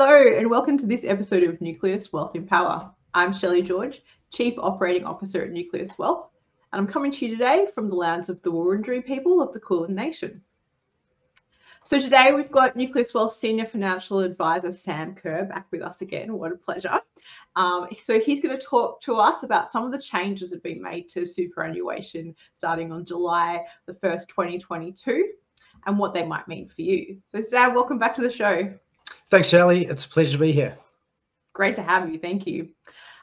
Hello, and welcome to this episode of Nucleus Wealth in Power. I'm Shelley George, Chief Operating Officer at Nucleus Wealth, and I'm coming to you today from the lands of the Wurundjeri people of the Kulin Nation. So today we've got Nucleus Wealth Senior Financial Advisor Sam Kerr back with us again. What a pleasure. Um, so he's going to talk to us about some of the changes that have been made to superannuation starting on July the 1st, 2022, and what they might mean for you. So Sam, welcome back to the show. Thanks, Shelley. It's a pleasure to be here. Great to have you. Thank you.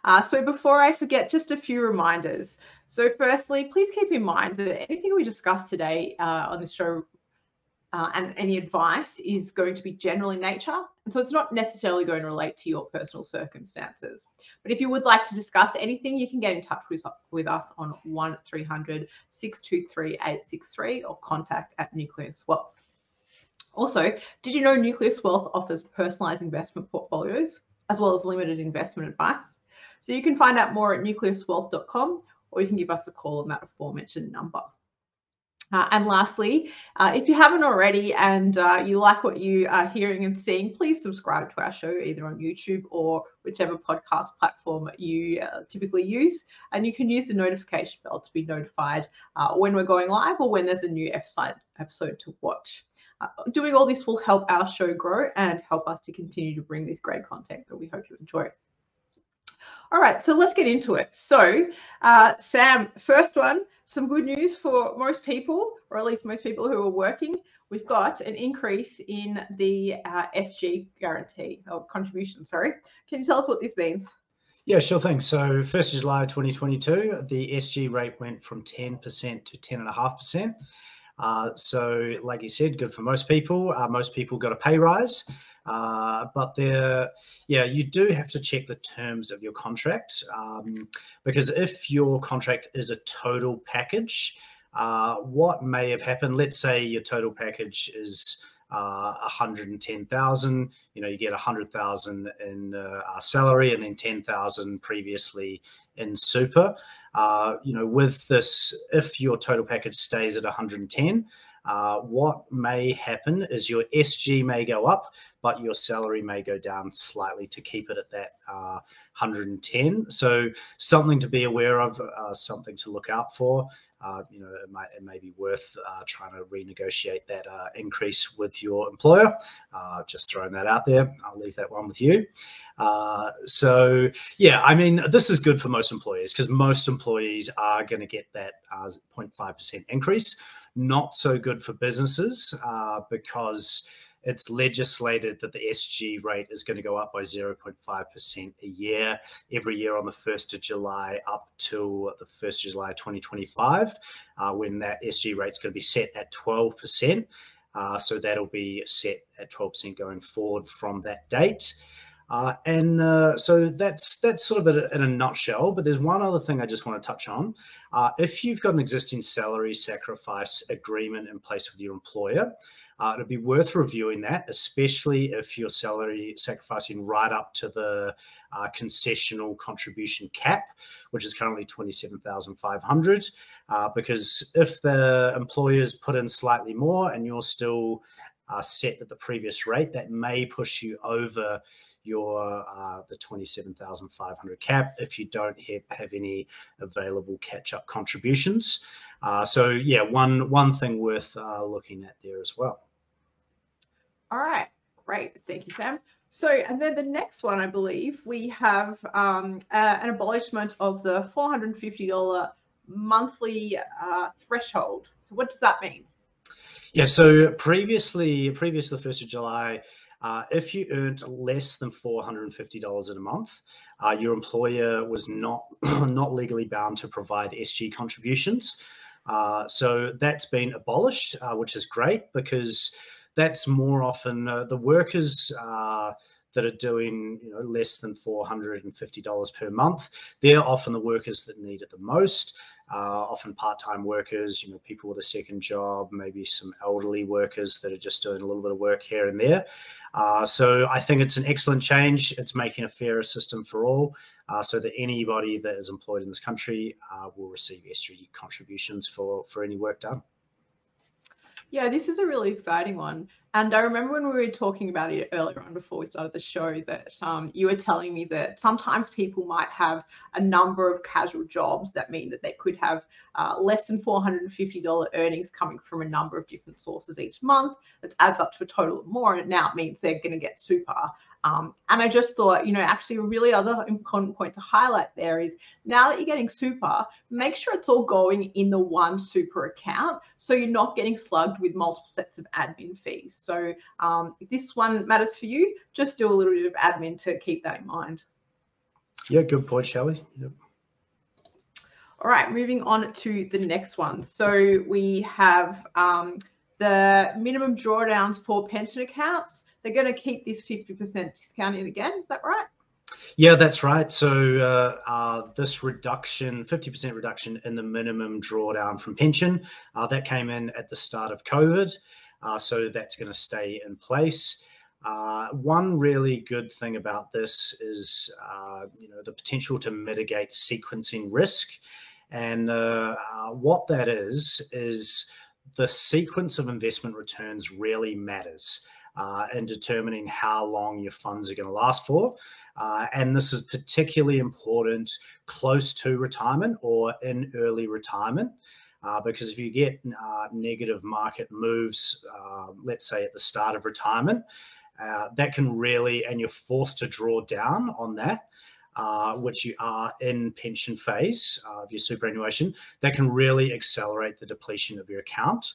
Uh, so before I forget, just a few reminders. So firstly, please keep in mind that anything we discuss today uh, on this show uh, and any advice is going to be general in nature. And so it's not necessarily going to relate to your personal circumstances. But if you would like to discuss anything, you can get in touch with, with us on 1300 623 863 or contact at Nucleus Wealth. Also, did you know Nucleus Wealth offers personalized investment portfolios as well as limited investment advice? So you can find out more at nucleuswealth.com or you can give us a call on that aforementioned number. Uh, and lastly, uh, if you haven't already and uh, you like what you are hearing and seeing, please subscribe to our show either on YouTube or whichever podcast platform you uh, typically use. And you can use the notification bell to be notified uh, when we're going live or when there's a new episode, episode to watch. Uh, doing all this will help our show grow and help us to continue to bring this great content that we hope you enjoy. All right, so let's get into it. So, uh, Sam, first one, some good news for most people, or at least most people who are working. We've got an increase in the uh, SG guarantee or contribution. Sorry, can you tell us what this means? Yeah, sure thing. So, 1st of July 2022, the SG rate went from 10% to 10.5%. Uh, so, like you said, good for most people. Uh, most people got a pay rise. Uh, but there, yeah, you do have to check the terms of your contract um, because if your contract is a total package, uh, what may have happened? Let's say your total package is uh, 110,000. You know, you get 100,000 in uh, salary and then 10,000 previously in super. Uh, you know, with this, if your total package stays at 110, uh, what may happen is your SG may go up, but your salary may go down slightly to keep it at that uh, 110. So something to be aware of, uh, something to look out for. Uh, you know, it, might, it may be worth uh, trying to renegotiate that uh, increase with your employer. Uh, just throwing that out there. I'll leave that one with you. Uh, so, yeah, I mean, this is good for most employees because most employees are going to get that 0.5% increase. Not so good for businesses because it's legislated that the SG rate is going to go up by 0.5% a year every year on the 1st of July up to the 1st of July 2025, uh, when that SG rate is going to be set at 12%. Uh, so that'll be set at 12% going forward from that date. Uh, and uh, so that's that's sort of in a nutshell. But there's one other thing I just want to touch on. Uh, if you've got an existing salary sacrifice agreement in place with your employer, uh, it'd be worth reviewing that, especially if you're salary sacrificing right up to the uh, concessional contribution cap, which is currently 27,500. Uh, because if the employers put in slightly more and you're still uh, set at the previous rate, that may push you over your uh, the 27,500 cap if you don't have, have any available catch-up contributions. Uh, so yeah, one one thing worth uh, looking at there as well. All right, great. Thank you, Sam. So, and then the next one, I believe, we have um, uh, an abolishment of the $450 monthly uh, threshold. So, what does that mean? Yeah, so previously, previous to the 1st of July, uh, if you earned less than $450 in a month, uh, your employer was not, not legally bound to provide SG contributions. Uh, so that's been abolished, uh, which is great because that's more often uh, the workers uh, that are doing you know less than four hundred and fifty dollars per month. They're often the workers that need it the most. Uh, often part-time workers, you know, people with a second job, maybe some elderly workers that are just doing a little bit of work here and there. Uh, so I think it's an excellent change. It's making a fairer system for all, uh, so that anybody that is employed in this country uh, will receive SG contributions for for any work done. Yeah, this is a really exciting one. And I remember when we were talking about it earlier on before we started the show that um, you were telling me that sometimes people might have a number of casual jobs that mean that they could have uh, less than $450 earnings coming from a number of different sources each month. That adds up to a total of more. And now it means they're going to get super. Um, and I just thought, you know, actually a really other important point to highlight there is now that you're getting super, make sure it's all going in the one super account. So you're not getting slugged with multiple sets of admin fees. So um, if this one matters for you, just do a little bit of admin to keep that in mind. Yeah, good point, Shelley. Yep. All right, moving on to the next one. So we have um, the minimum drawdowns for pension accounts they're going to keep this 50% discounted again. Is that right? Yeah, that's right. So uh, uh, this reduction, 50% reduction in the minimum drawdown from pension, uh, that came in at the start of COVID. Uh, so that's going to stay in place. Uh, one really good thing about this is, uh, you know, the potential to mitigate sequencing risk, and what that is is the sequence of investment returns really matters uh, in determining how long your funds are going to last for. Uh, and this is particularly important close to retirement or in early retirement. Uh, because if you get uh, negative market moves, uh, let's say at the start of retirement, uh, that can really, and you're forced to draw down on that, uh, which you are in pension phase of your superannuation, that can really accelerate the depletion of your account.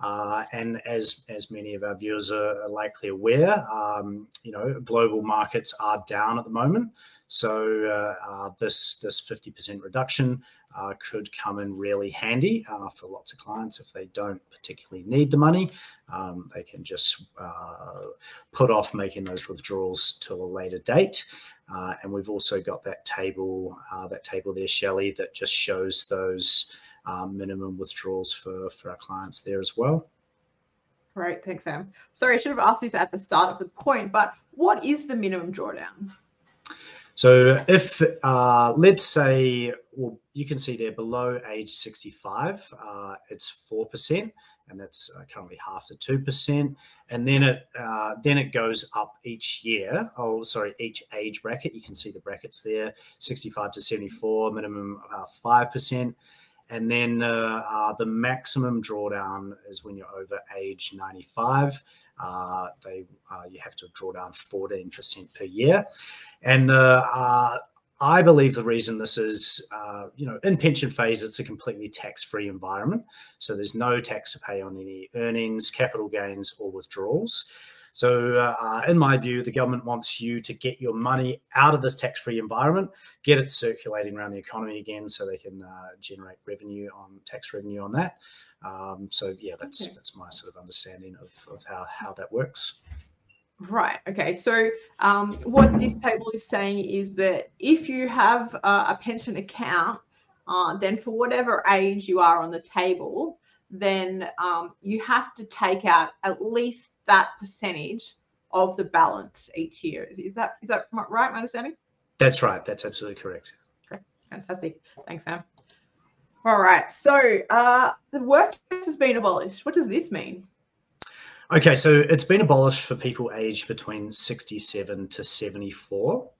Uh, and as as many of our viewers are likely aware, um, you know, global markets are down at the moment. So uh, uh, this this fifty percent reduction uh, could come in really handy uh, for lots of clients if they don't particularly need the money. Um, they can just uh, put off making those withdrawals till a later date. and we've also got that table that table there, Shelley, that just shows those um, minimum withdrawals for, for our clients there as well. Great, thanks, Sam. Sorry, I should have asked this at the start of the point, but what is the minimum drawdown? So if, uh, let's say, well, you can see there below age 65, uh, it's 4%, and that's uh, currently half to 2%. And then it, uh, then it goes up each year. Oh, sorry, each age bracket. You can see the brackets there, 65 to 74, minimum 5%. Uh, and then uh, uh, the maximum drawdown is when you're over age 95. Uh, they you have to draw down 14% per year, and I believe the reason this is, you know, in pension phase, it's a completely tax-free environment, so there's no tax to pay on any earnings, capital gains, or withdrawals. So, uh, in my view, the government wants you to get your money out of this tax free environment, get it circulating around the economy again so they can uh, generate revenue on tax revenue on that. Um, so, yeah, that's okay. that's my sort of understanding of, of how, how that works. Right. Okay. So, um, what this table is saying is that if you have uh, a pension account, uh, then for whatever age you are on the table, then um, you have to take out at least that percentage of the balance each year. Is that is that right? My understanding? That's right. That's absolutely correct. Okay, fantastic. Thanks, Sam. All right. So uh, the work test has been abolished. What does this mean? Okay, so it's been abolished for people aged between 67 to 74.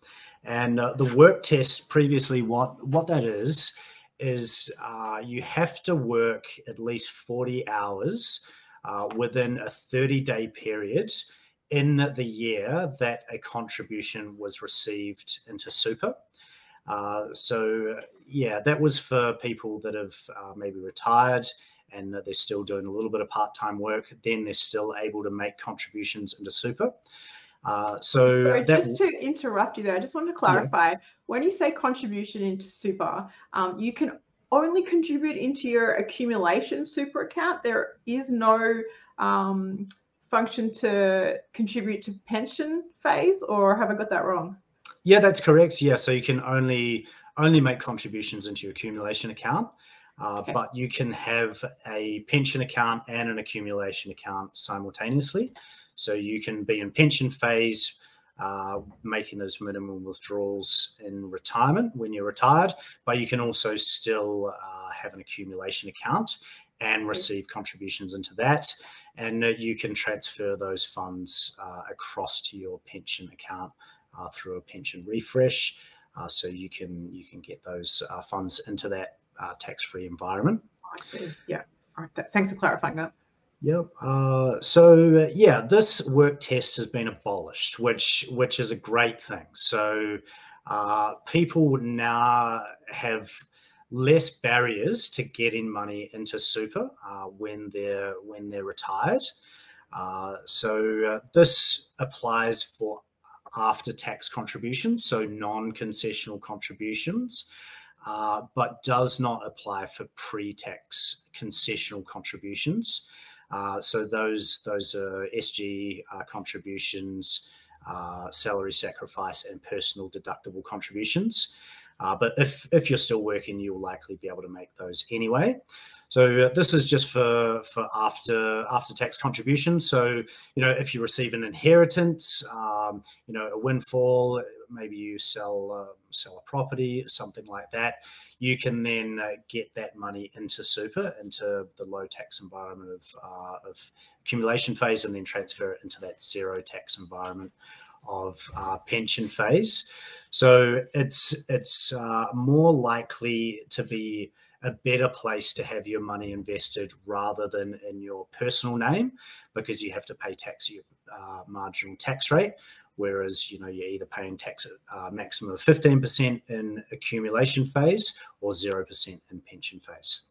And uh, the work test previously, what, what that is, is uh, you have to work at least 40 hours uh, within a 30 day period in the year that a contribution was received into super. Uh, so, yeah, that was for people that have uh, maybe retired and they're still doing a little bit of part time work, then they're still able to make contributions into super. Uh, so, so just to interrupt you there, I just want to clarify yeah. when you say contribution into super, um, you can only contribute into your accumulation super account. There is no um, function to contribute to pension phase, or have I got that wrong? Yeah, that's correct. Yeah, so you can only only make contributions into your accumulation account, uh, okay. but you can have a pension account and an accumulation account simultaneously. So you can be in pension phase uh, making those minimum withdrawals in retirement when you're retired, but you can also still uh, have an accumulation account and receive contributions into that. And uh, you can transfer those funds uh, across to your pension account uh, through a pension refresh. Uh, so you can you can get those uh, funds into that tax-free environment. Yeah. All right. Thanks for clarifying that. Yep. Uh, so yeah, this work test has been abolished, which which is a great thing. So uh, people now have less barriers to getting money into super uh, when they're when they're retired. Uh, so uh, this applies for after tax contributions, so non-concessional contributions, uh, but does not apply for pre-tax concessional contributions. Uh, so those those are SG uh, contributions, uh, salary sacrifice, and personal deductible contributions. Uh, but if if you're still working, you'll likely be able to make those anyway. So this is just for for after after tax contributions. So you know if you receive an inheritance, um, you know a windfall, maybe you sell uh, sell a property, something like that, you can then uh, get that money into super, into the low tax environment of uh, of accumulation phase, and then transfer it into that zero tax environment of uh, pension phase. So it's it's uh, more likely to be a better place to have your money invested rather than in your personal name because you have to pay tax at your uh, marginal tax rate whereas you know you're either paying tax at a uh, maximum of 15% in accumulation phase or 0% in pension phase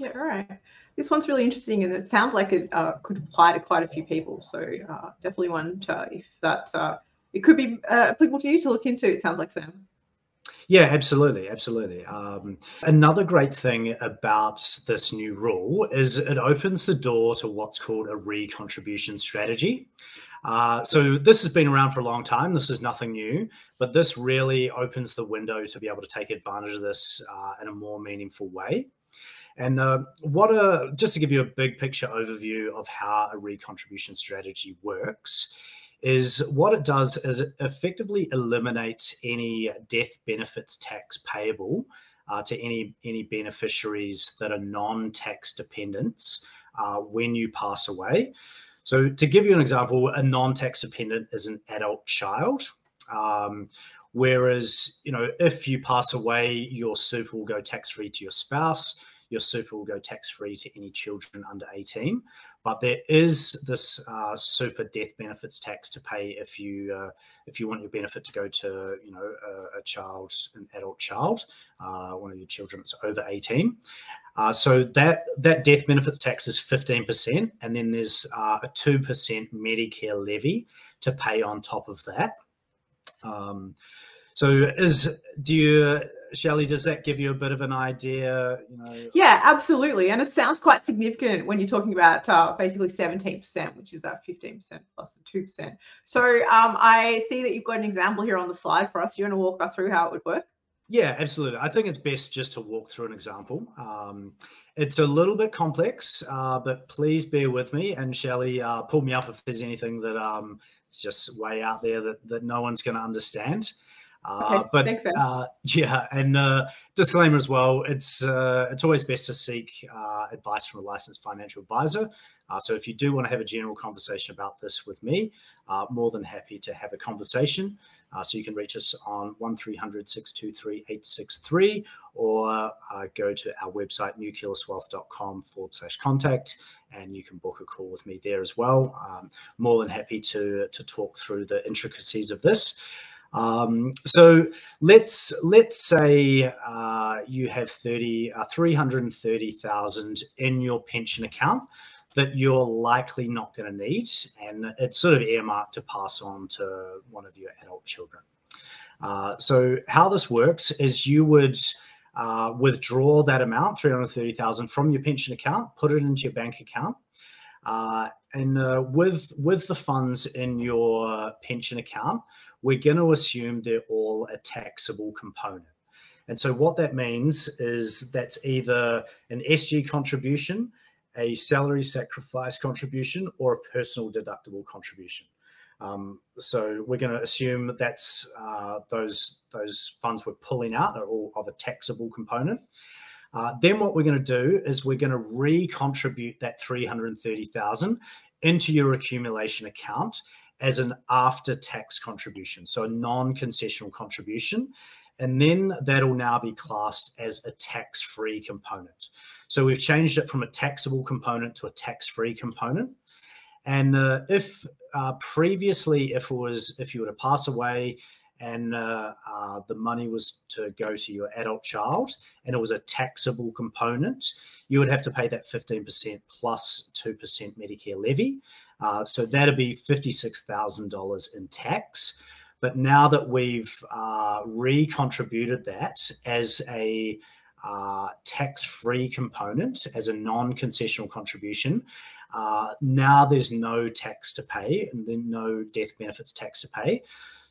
yeah all right this one's really interesting and it sounds like it uh, could apply to quite a few people so uh, definitely one to, if that uh, it could be uh, applicable to you to look into it sounds like sam yeah, absolutely, absolutely. Um, another great thing about this new rule is it opens the door to what's called a recontribution strategy. Uh, so this has been around for a long time. This is nothing new, but this really opens the window to be able to take advantage of this uh, in a more meaningful way. And uh, what a just to give you a big picture overview of how a recontribution strategy works is what it does is it effectively eliminates any death benefits tax payable uh, to any any beneficiaries that are non-tax dependents uh, when you pass away. So, to give you an example, a non-tax dependent is an adult child. Um, whereas, you know, if you pass away, your super will go tax-free to your spouse. Your super will go tax-free to any children under 18. But there is this uh, super death benefits tax to pay if you uh, if you want your benefit to go to you know a, a child, an adult child, uh, one of your children that's over 18. Uh, so that that death benefits tax is 15%, and then there's uh, a 2% Medicare levy to pay on top of that. Um, so is do you Shelley, does that give you a bit of an idea? You know? Yeah, absolutely. And it sounds quite significant when you're talking about uh, basically 17%, which is that 15% plus the 2%. So um, I see that you've got an example here on the slide for us. You want to walk us through how it would work? Yeah, absolutely. I think it's best just to walk through an example. Um, it's a little bit complex, uh, but please bear with me. And Shelley, uh, pull me up if there's anything that um, it's just way out there that, that no one's going to understand. Uh, but uh, yeah, and uh, disclaimer as well: it's uh, it's always best to seek uh, advice from a licensed financial advisor. Uh, so if you do want to have a general conversation about this with me, more than happy to have a conversation. so you can reach us on 1300 623 863 or go to our website nucleuswealth.com forward slash contact and you can book a call with me there as well. Um, more than happy to to talk through the intricacies of this. Um, so let's let's say uh, you have 30, uh, 330,000 in your pension account that you're likely not going to need, and it's sort of earmarked to pass on to one of your adult children. Uh, so how this works is you would uh, withdraw that amount, 330,000 from your pension account, put it into your bank account. Uh, and uh, with with the funds in your pension account, we're going to assume they're all a taxable component. And so what that means is that's either an SG contribution, a salary sacrifice contribution, or a personal deductible contribution. Um, so we're going to assume that that's uh, those those funds we're pulling out are all of a taxable component. Uh, then what we're going to do is we're going to recontribute that 330,000 into your accumulation account as an after tax contribution, so a non concessional contribution. And then that'll now be classed as a tax free component. So we've changed it from a taxable component to a tax free component. And uh, if uh, previously, if it was, if you were to pass away and uh, uh, the money was to go to your adult child and it was a taxable component, you would have to pay that 15% plus 2% Medicare levy. Uh, so that'd be $56,000 in tax. But now that we've uh, recontributed that as a uh, tax free component, as a non concessional contribution, uh, now there's no tax to pay and then no death benefits tax to pay.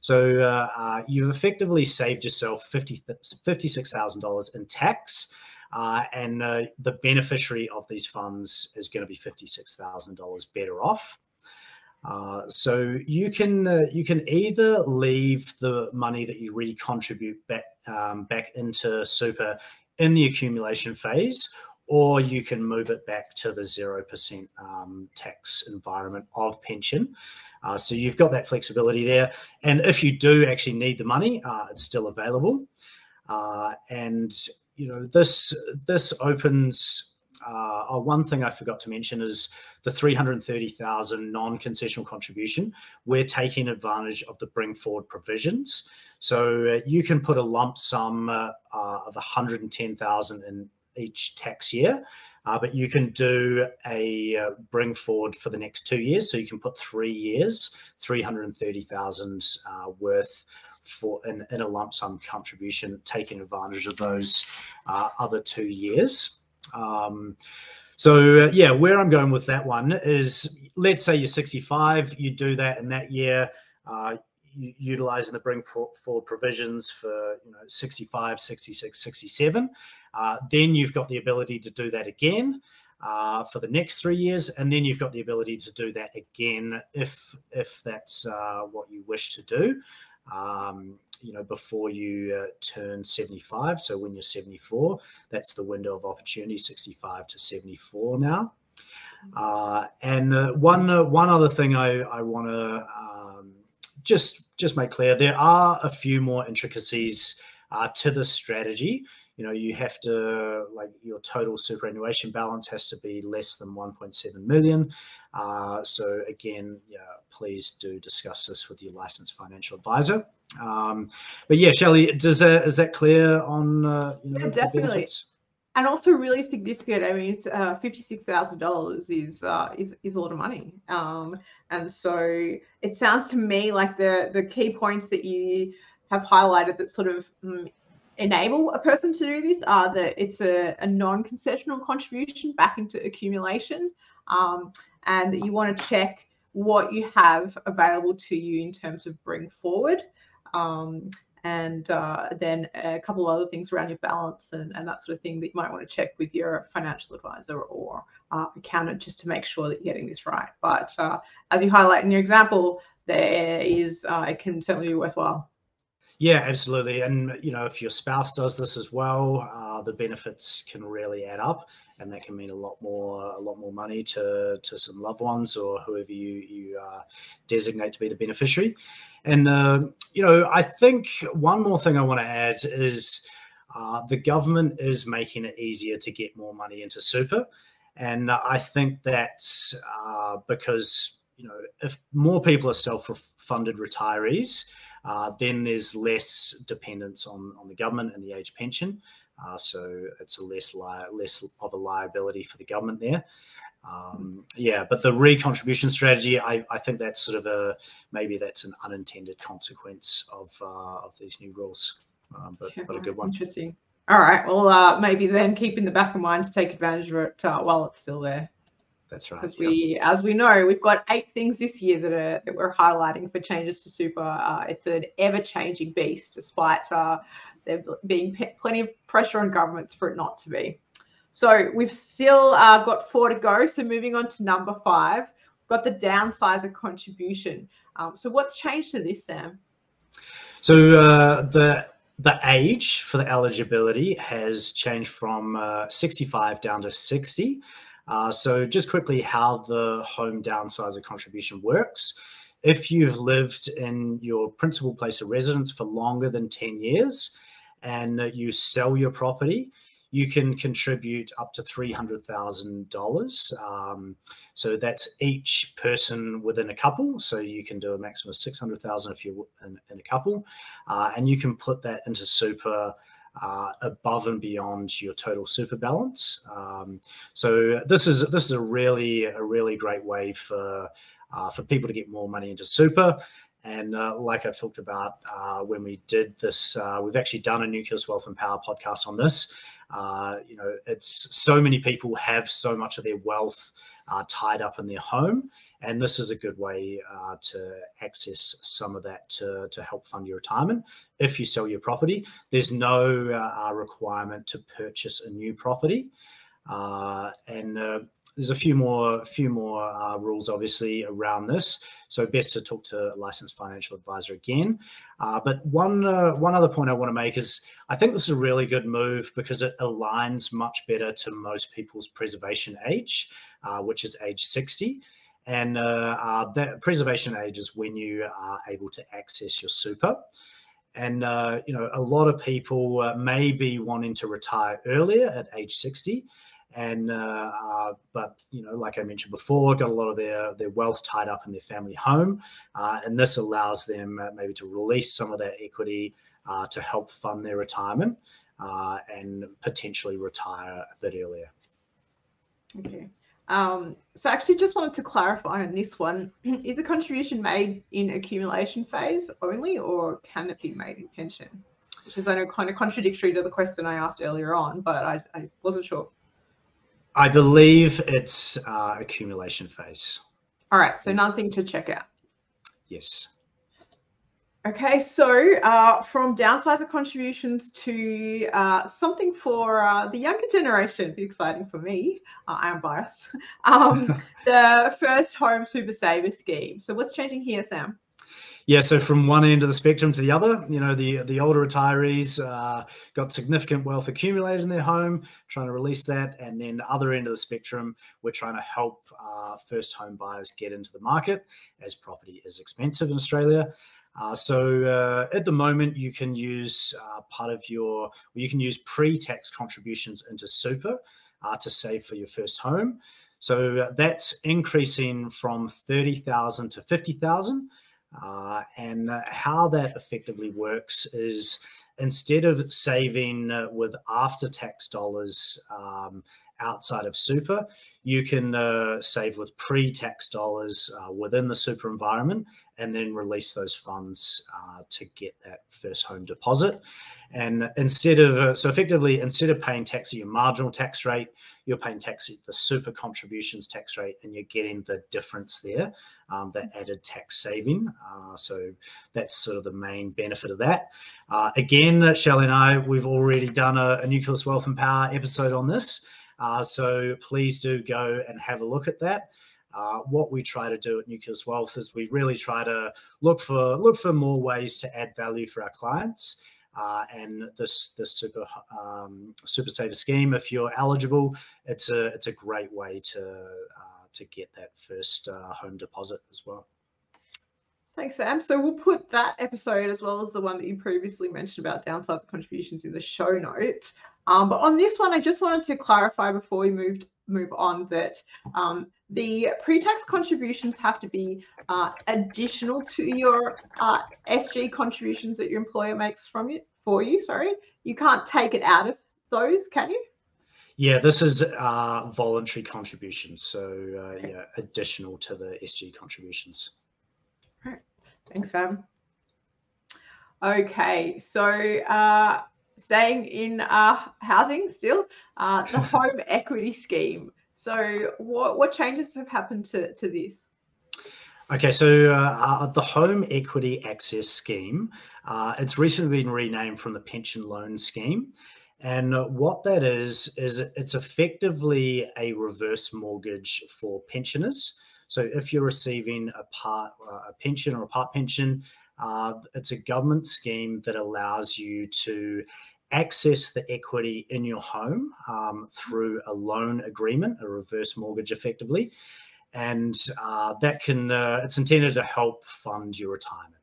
So uh, uh, you've effectively saved yourself 50, $56,000 in tax. Uh, and uh, the beneficiary of these funds is going to be $56,000 better off. Uh, so you can uh, you can either leave the money that you recontribute back um, back into super in the accumulation phase, or you can move it back to the zero percent um, tax environment of pension. Uh, so you've got that flexibility there. And if you do actually need the money, uh, it's still available. Uh, and you know this this opens. Uh, oh, one thing I forgot to mention is the 330,000 non-concessional contribution. We're taking advantage of the bring forward provisions. So uh, you can put a lump sum uh, of 110,000 in each tax year. Uh, but you can do a uh, bring forward for the next two years. So you can put three years, 330,000 uh, worth for in, in, a lump sum contribution, taking advantage of those uh, other two years. Um, so uh, yeah, where I'm going with that one is, let's say you're 65, you do that in that year, uh, utilizing the bring forward provisions for you know 65 66 67 uh, then you've got the ability to do that again uh, for the next three years, and then you've got the ability to do that again if if that's uh, what you wish to do. Um, you know, before you uh, turn 75. So when you're 74, that's the window of opportunity, 65 to 74 now. Uh, and one one other thing I, I want to um, just just make clear, there are a few more intricacies uh, to the strategy you know you have to like your total superannuation balance has to be less than 1.7 million. Uh, so again yeah please do discuss this with your licensed financial advisor. Um, but yeah Shelley does that is that clear on uh, you know, yeah, definitely. And also really significant. I mean, it's uh, fifty-six thousand dollars is uh, is is a lot of money, um, and so it sounds to me like the the key points that you have highlighted that sort of um, enable a person to do this are that it's a, a non-concessional contribution back into accumulation um, and that you want to check what you have available to you in terms of bring forward um, and uh, then a couple of other things around your balance and, and that sort of thing that you might want to check with your financial advisor or uh, accountant just to make sure that you're getting this right. But uh, as you highlight in your example there is uh, it can certainly be worthwhile yeah, absolutely. And you know, if your spouse does this as well, uh, the benefits can really add up, and that can mean a lot more, a lot more money to to some loved ones or whoever you you uh, designate to be the beneficiary. And uh, you know, I think one more thing I want to add is uh, the government is making it easier to get more money into super, and I think that's uh, because you know if more people are self-funded retirees uh, then there's less dependence on, on the government and the age pension. Uh, so it's a less li- less of a liability for the government there. Um, yeah, but the recontribution strategy, I, I, think that's sort of a maybe that's an unintended consequence of uh, of these new rules, um, but, yeah, but a good one. Interesting. All right. Well, uh, maybe then keep in the back of mind to take advantage of it uh, while it's still there. That's right. Because we, as we know, we've got eight things this year that are that we're highlighting for changes to super. Uh, it's an ever-changing beast, despite uh, there being plenty of pressure on governments for it not to be. So we've still uh, got four to go. So moving on to number five, we've got the downsizer contribution. Um, so what's changed to this, Sam? So uh, the the age for the eligibility has changed from uh, 65 down to 60. Uh, so, just quickly, how the home downsizer contribution works. If you've lived in your principal place of residence for longer than 10 years and you sell your property, you can contribute up to $300,000. Um, so that's each person within a couple. So you can do a maximum of 600,000 if you're in, in a couple. Uh, and you can put that into super uh, above and beyond your total super balance. Um, so this is this is a really a really great way for uh, for people to get more money into super. And uh, like I've talked about uh, when we did this, uh, we've actually done a Nucleus Wealth and Power podcast on this. Uh, you know, it's so many people have so much of their wealth tied up in their home, and this is a good way uh, to access some of that to, to help fund your retirement. If you sell your property, there's no uh, requirement to purchase a new property, uh, and there's a few more few more uh, rules obviously around this. So best to talk to a licensed financial advisor again. Uh, but one uh, one other point i want to make is i think this is a really good move because it aligns much better to most people's preservation age uh, which is age 60 and uh, uh, that preservation age is when you are able to access your super. And you know a lot of people may be wanting to retire earlier at age 60 and uh, uh, but you know like i mentioned before got a lot of their their wealth tied up in their family home uh, and this allows them uh, maybe to release some of that equity uh, to help fund their retirement uh, and potentially retire a bit earlier. Okay um, so I actually just wanted to clarify on this one is a contribution made in accumulation phase only or can it be made in pension which is i know kind of contradictory to the question i asked earlier on but i, I wasn't sure I believe it's uh, accumulation phase. All right, so nothing to check out. Yes. Okay, so uh, from downsizer contributions to uh, something for uh, the younger generation, exciting for me. Uh, I am biased. Um, the first home super saver scheme. So what's changing here, Sam? Yeah, so from one end of the spectrum to the other, you know, the the older retirees uh, got significant wealth accumulated in their home, trying to release that, and then the other end of the spectrum, we're trying to help uh, first home buyers get into the market as property is expensive in Australia. Uh, so uh, at the moment, you can use uh, part of your, well, you can use pre-tax contributions into super uh, to save for your first home. So that's increasing from thirty thousand to fifty thousand. Uh, and uh, how that effectively works is instead of saving uh, with after tax dollars um, outside of super, you can uh, save with pre tax dollars uh, within the super environment and then release those funds uh, to get that first home deposit. And instead of, uh, so effectively, instead of paying tax at your marginal tax rate, you're paying tax at the super contributions tax rate and you're getting the difference there, um, the added tax saving. Uh, so that's sort of the main benefit of that. Uh, again, Shelley and I, we've already done a, a Nucleus Wealth and Power episode on this. Uh, so please do go and have a look at that. Uh, what we try to do at Nucleus Wealth is we really try to look for look for more ways to add value for our clients. Uh, and this this super um, super saver scheme, if you're eligible, it's a it's a great way to uh, to get that first uh, home deposit as well. Thanks, Sam. So we'll put that episode as well as the one that you previously mentioned about downsizer contributions in the show notes. Um, but on this one, I just wanted to clarify before we moved move on that um, the pre-tax contributions have to be uh, additional to your uh, SG contributions that your employer makes from you for you. Sorry, you can't take it out of those, can you? Yeah, this is uh, voluntary contributions, so uh, okay. yeah, additional to the SG contributions. All right, thanks, Sam. Okay, so uh, staying in uh, housing still, uh, the home equity scheme. So, what what changes have happened to to this? Okay, so uh, the Home Equity Access Scheme, uh, it's recently been renamed from the Pension Loan Scheme. And what that is, is it's effectively a reverse mortgage for pensioners. So if you're receiving a part, uh, a pension or a part pension, Uh, it's a government scheme that allows you to access the equity in your home um, through a loan agreement, a reverse mortgage, effectively, and uh, that can uh, it's intended to help fund your retirement.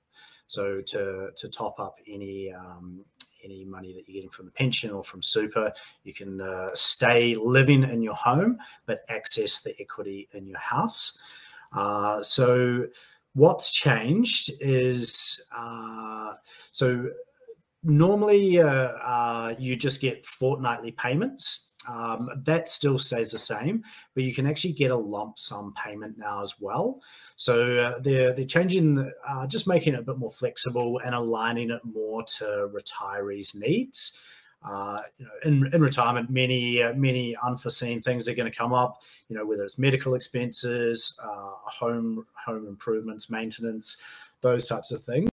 So to to top up any um, any money that you're getting from the pension or from super, you can uh, stay living in your home but access the equity in your house. Uh, so what's changed is uh, so normally uh, uh, you just get fortnightly payments. Um, that still stays the same, but you can actually get a lump sum payment now as well. So uh, they're they're changing, uh, just making it a bit more flexible and aligning it more to retirees' needs. Uh, you know, in, in retirement, many uh, many unforeseen things are going to come up. You know, whether it's medical expenses, uh, home home improvements, maintenance, those types of things.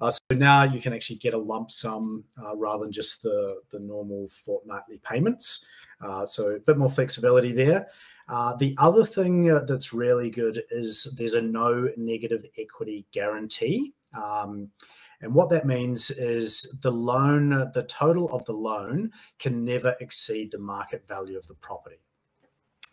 Uh, so now you can actually get a lump sum uh, rather than just the, the normal fortnightly payments. Uh, so a bit more flexibility there. Uh, the other thing uh, that's really good is there's a no negative equity guarantee. Um, and what that means is the loan, the total of the loan can never exceed the market value of the property.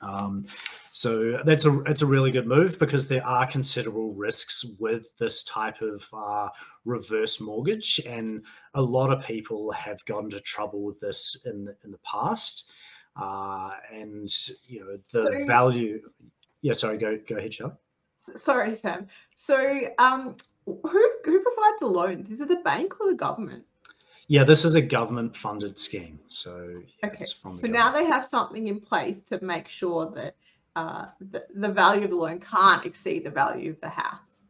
Um, so that's a it's a really good move because there are considerable risks with this type of uh, reverse mortgage, and a lot of people have got into trouble with this in in the past. Uh, and you know the so, value. Yeah, sorry. Go go ahead, Shell. Sorry, Sam. So, um, who who provides the loans? Is it the bank or the government? Yeah, this is a government funded scheme. So, yeah, okay. so now they have something in place to make sure that uh, the, the value of the loan can't exceed the value of the house.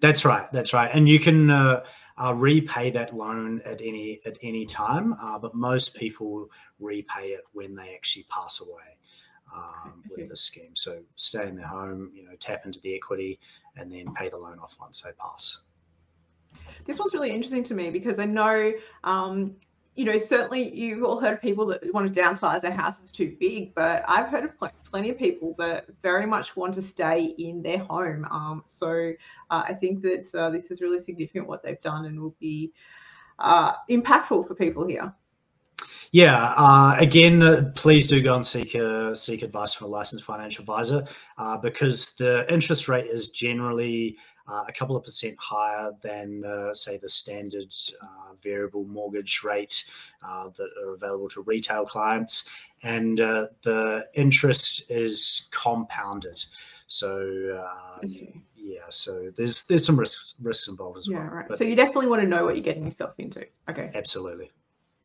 That's right. That's right. And you can uh, uh, repay that loan at any at any time, uh, but most people repay it when they actually pass away um, okay. with the scheme. So stay in their home, you know, tap into the equity, and then pay the loan off once they pass this one's really interesting to me because I know, um, you know, certainly you've all heard of people that want to downsize their houses too big, but I've heard of pl- plenty of people that very much want to stay in their home. Um, so uh, I think that uh, this is really significant what they've done and will be uh, impactful for people here. Yeah. Uh, again, uh, please do go and seek uh, seek advice from a licensed financial advisor uh, because the interest rate is generally uh, a couple of percent higher than, uh, say, the standard uh, variable mortgage rate uh, that are available to retail clients. And uh, the interest is compounded. So, okay. yeah, so there's there's some risks risks involved as yeah, well. Yeah, right. But, so you definitely want to know what you're getting yourself into. Okay. Absolutely.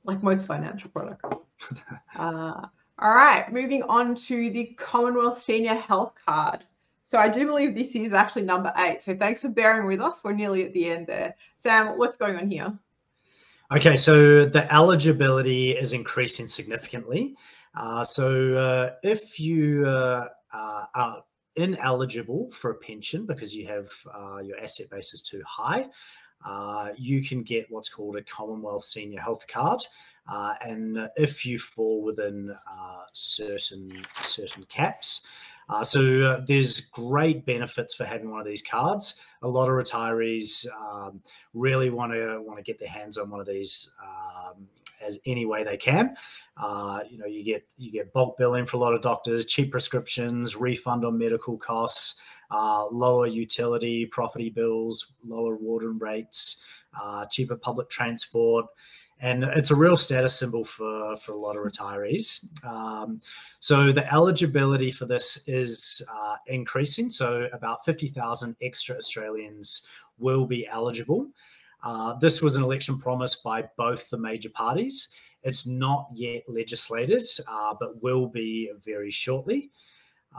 Like most financial products. all right, moving on to the Commonwealth Senior Health Card. So I do believe this is actually number eight. So thanks for bearing with us. We're nearly at the end there. Sam, what's going on here? Okay, so the eligibility is increasing significantly. Uh, so uh, if you uh, are ineligible for a pension because you have uh, your asset base is too high, uh, you can get what's called a Commonwealth Senior Health Card. Uh, and if you fall within certain certain caps, uh, so uh, there's great benefits for having one of these cards. A lot of retirees um, really want to want to get their hands on one of these um, as any way they can. Uh, you know, you get you get bulk billing for a lot of doctors, cheap prescriptions, refund on medical costs, uh, lower utility, property bills, lower water rates, uh, cheaper public transport and it's a real status symbol for for a lot of retirees. Um, so the eligibility for this is uh, increasing. So about fifty thousand extra Australians will be eligible. Uh, this was an election promise by both the major parties. It's not yet legislated, uh, but will be very shortly.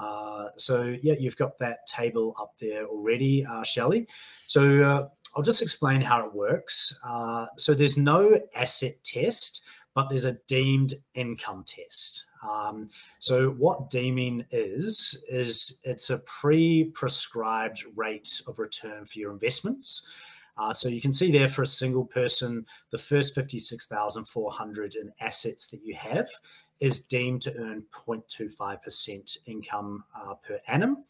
Uh, so yeah, you've got that table up there already, uh, Shelley. So uh, I'll just explain how it works. Uh, so there's no asset test, but there's a deemed income test. Um, so what deeming is is it's a pre-prescribed rate of return for your investments. Uh, so you can see there for a single person, the first 56,400 in assets that you have is deemed to earn 0.25% income uh, per annum.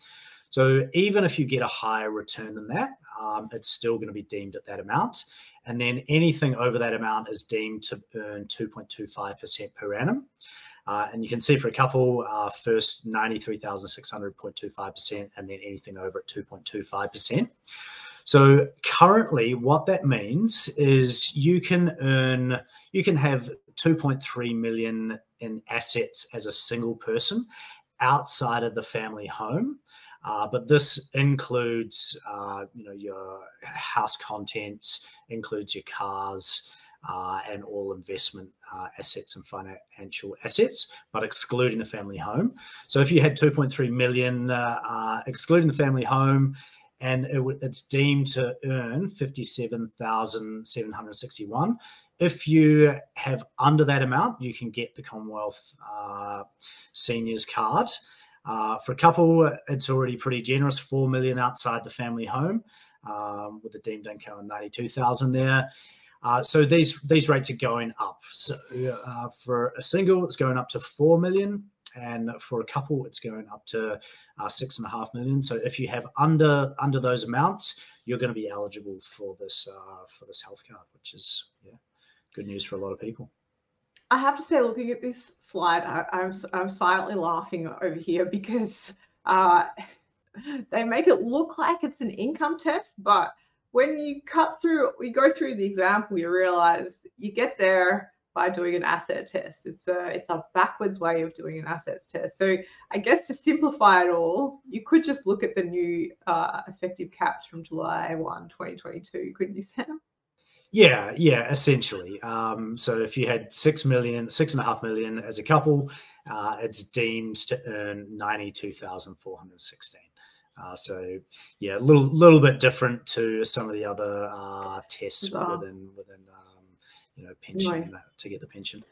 So even if you get a higher return than that, um, it's still going to be deemed at that amount. And then anything over that amount is deemed to earn 2.25% per annum. Uh, and you can see for a couple, uh, first 93,600.25%, and then anything over at 2.25%. So currently, what that means is you can earn, you can have 2.3 million in assets as a single person outside of the family home. Uh, but this includes, uh, you know, your house contents, includes your cars, uh, and all investment uh, assets and financial assets, but excluding the family home. So if you had 2.3 million, uh, uh, excluding the family home, and it it's deemed to earn 57,761. If you have under that amount, you can get the Commonwealth Seniors card. Uh, for a couple, it's already pretty generous, 4 million outside the family home um, with the deemed income of 92,000 there. Uh, so these these rates are going up. So uh, for a single, it's going up to four million, and for a couple, it's going up to uh, six and a half million. So if you have under under those amounts, you're going to be eligible for this uh, for this health card, which is yeah, good news for a lot of people. I have to say, looking at this slide, I, am I'm, I'm silently laughing over here because uh, they make it look like it's an income test, but when you cut through, you go through the example, you realize you get there by doing an asset test. It's a it's a backwards way of doing an assets test. So I guess to simplify it all, you could just look at the new uh, effective caps from July 1, 2022, couldn't you, Sam? Yeah, yeah, essentially. Um, so if you had six million, six and a half million as a couple, uh, it's deemed to earn ninety-two thousand four hundred sixteen. Uh, so yeah, a little little bit different to some of the other uh, tests within within um, you know pension right. to get the pension.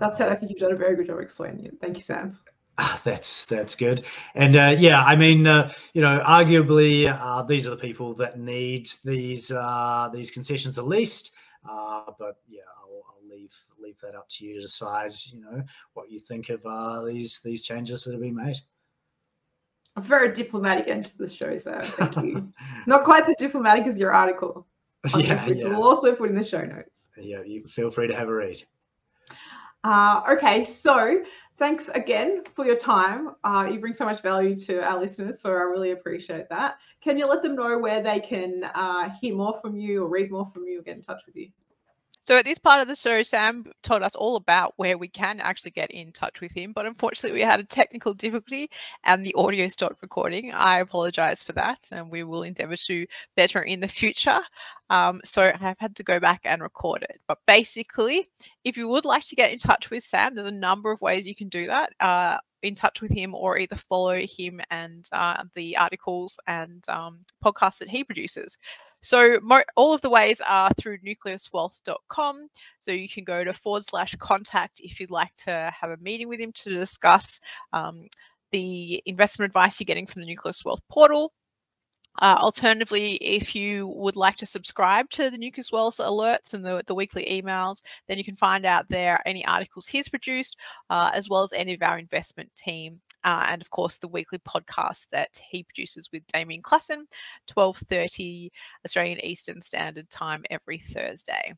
That's it. I think you've done a very good job explaining it. Thank you, Sam. Ah, that's that's good, and uh, yeah, I mean, uh, you know, arguably uh, these are the people that need these uh, these concessions the least. Uh, but yeah, I'll, I'll, leave leave that up to you to decide. You know what you think of uh, these these changes that have been made a very diplomatic end to the show, sir. thank you. Not quite so diplomatic as your article, yeah, which yeah. we'll also put in the show notes. Yeah, you feel free to have a read. Uh, okay, so thanks again for your time. Uh, you bring so much value to our listeners, so I really appreciate that. Can you let them know where they can uh, hear more from you or read more from you or get in touch with you? So at this part of the show, Sam told us all about where we can actually get in touch with him, but unfortunately we had a technical difficulty and the audio stopped recording. I apologize for that, and we will endeavor to better in the future. Um, so I've had to go back and record it. But basically, if you would like to get in touch with Sam, there's a number of ways you can do that. Uh, in touch with him or either follow him and uh, the articles and um, podcasts that he produces. So mo- all of the ways are through nucleuswealth.com. So you can go to forward slash contact if you'd like to have a meeting with him to discuss um, the investment advice you're getting from the Nucleus Wealth portal. Uh, alternatively, if you would like to subscribe to the Nucleus Wealth alerts and the, the weekly emails, then you can find out there any articles he's produced, uh, as well as any of our investment team uh, and of course the weekly podcast that he produces with Damien Klassen, 12:30 Australian Eastern Standard Time every Thursday.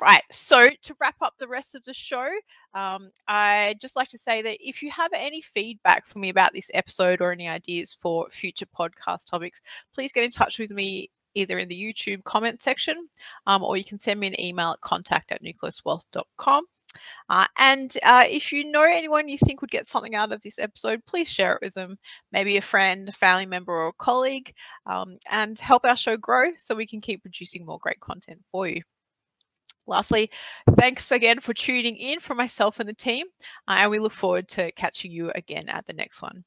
Right. So to wrap up the rest of the show, um, I'd just like to say that if you have any feedback for me about this episode or any ideas for future podcast topics, please get in touch with me either in the YouTube comment section um, or you can send me an email at contact at nucleuswealth.com. Uh, and uh, if you know anyone you think would get something out of this episode, please share it with them, maybe a friend, a family member, or a colleague, um, and help our show grow so we can keep producing more great content for you. Lastly, thanks again for tuning in for myself and the team, uh, and we look forward to catching you again at the next one.